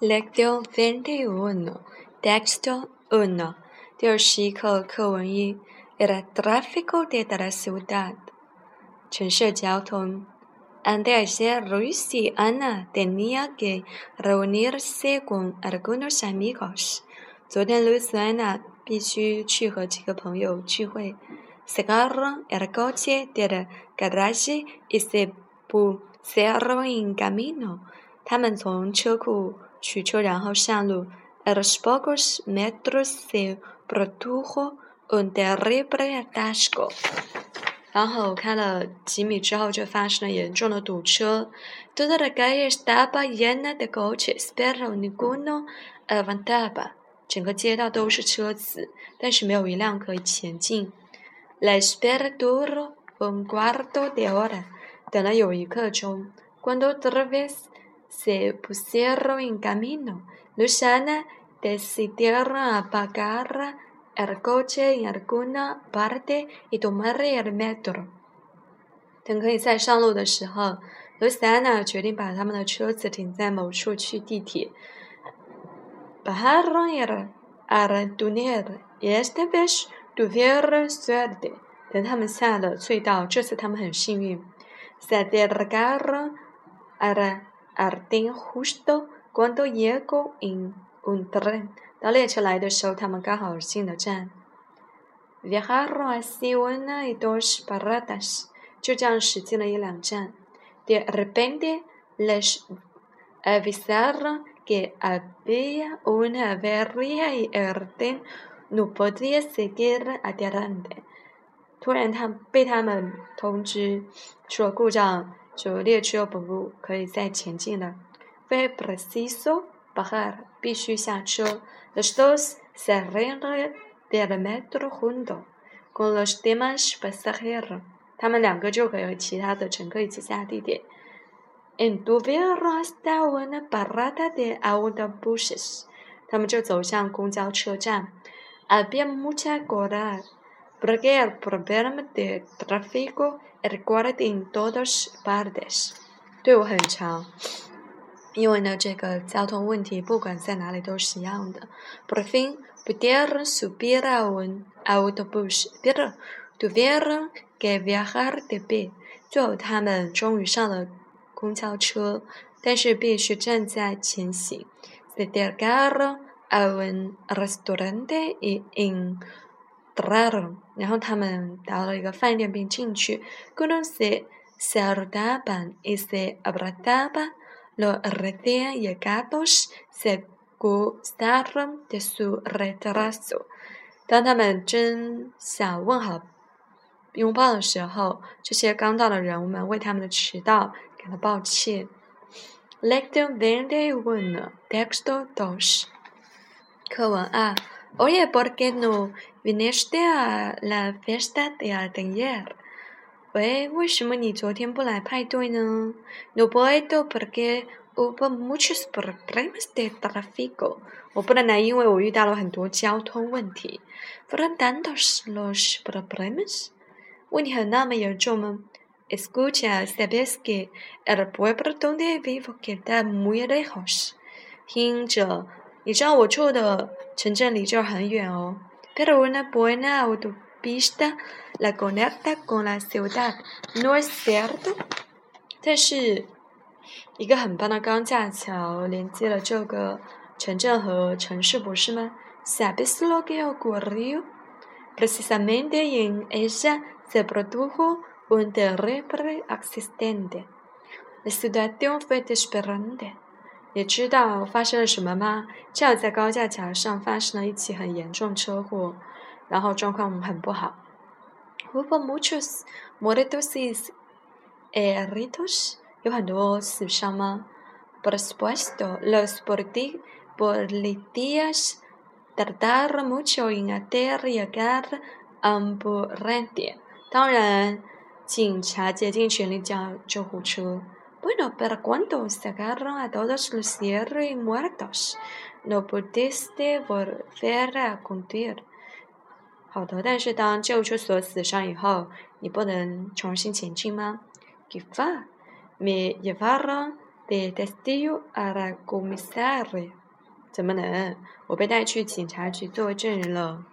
Lectio veintiuno, texto uno。第二十一课课文一：El tráfico de la ciudad，城市交通。Antes Luis y Ana tenía que reunirse con algunos amigos。昨天 Luis y Ana 必须去和几个朋友聚会。Sacaron el coche del garaje y se pusieron en camino。他们从车库。取车，然后上路。A los pocos metros se produjo un terrible atasco。然后开了几米之后，就发生了严重的堵车。Toda la calle estaba llena de coches, pero ninguno avanzaba。整个街道都是车子，但是没有一辆可以前进。La espera duró un cuarto de hora。等了有一刻钟。Cuando otra vez se pusieron en camino. Luciana decidieron apagar el coche en alguna parte y tomar el metro. 等可以再上路的时候，Luciana 决定把他们的车子停在某处去地铁。Bajaron el al túnel y esta vez tuvieron suerte. 等他们下了隧道，这次他们很幸运。Se acercaron a la Ardín justo cuando llegó en un tren。当列车来的时候，他们刚好进了站。Viajaron así una y dos paradas，就这样驶进了一两站。De repente les avisaron que había una avería y el tren no podía seguir adelante。突然，他被他们通知出了故障。 就列车不可以再前进了。Fue preciso bajar，必须下车。Los dos salieron del metro juntos con los demás pasajeros。他们两个就可以和其他的乘客一起下地铁。Anduvieron hasta una parada de autobuses。他们就走向公交车站。Había mucha cola porque el problema de tráfico el cual en todas partes，队伍很长，因为呢，这个交通问题不管在哪里都是一样的。Por fin pudieron subir a un autobús, pero tuvieron que viajar de pie。最后他们终于上了公交车，但是必须站在前行。Se llegaron a un restaurante y en 然后他们到了一个饭店并进去。Cuando se saludaban y se abrazaban, los recién llegados se gustaron de su retraso。当他们正想问好、拥抱的时候，这些刚到的人们为他们的迟到感到抱歉。Lectio veintiuno, texto dos。课文二。Oye, ¿por qué no viniste a la fiesta de ayer? 喂，为什么你昨天不来派对呢？No puedo porque hubo muchos problemas de tráfico。我不能来，因为我遇到了很多交通问题。Fueron tantos los problemas。问题很那么严重吗？Escucha, sabes que el pueblo donde vivo queda muy lejos。听着。你知道我住的城镇离这儿很远哦。Pero una buena autopista la conecta con la ciudad, no es cierto？但是一个很棒的钢架桥连接了这个城镇和城市，不是吗？¿Sabes lo que ocurrió? Precisamente en ella se produjo un terrible accidente. La situación fue desesperante. 你知道发生了什么吗？这在高架桥上发生了一起很严重车祸，然后状况很不好。Hubo muchos muertos y heridos，有很多死伤吗？Por supuesto, los policías tardaron mucho en llegar a ambulancia。当然，警察竭尽全力叫救护车。Bueno, pero cuando sacaron a todos los hierros y muertos, no pudiste volver a conducir. 好的，但是当救护车所有死伤以后，你不能重新前进吗？Quizá me llevaron de testigo a la comisaria。怎么能？我被带去警察局作为证人了。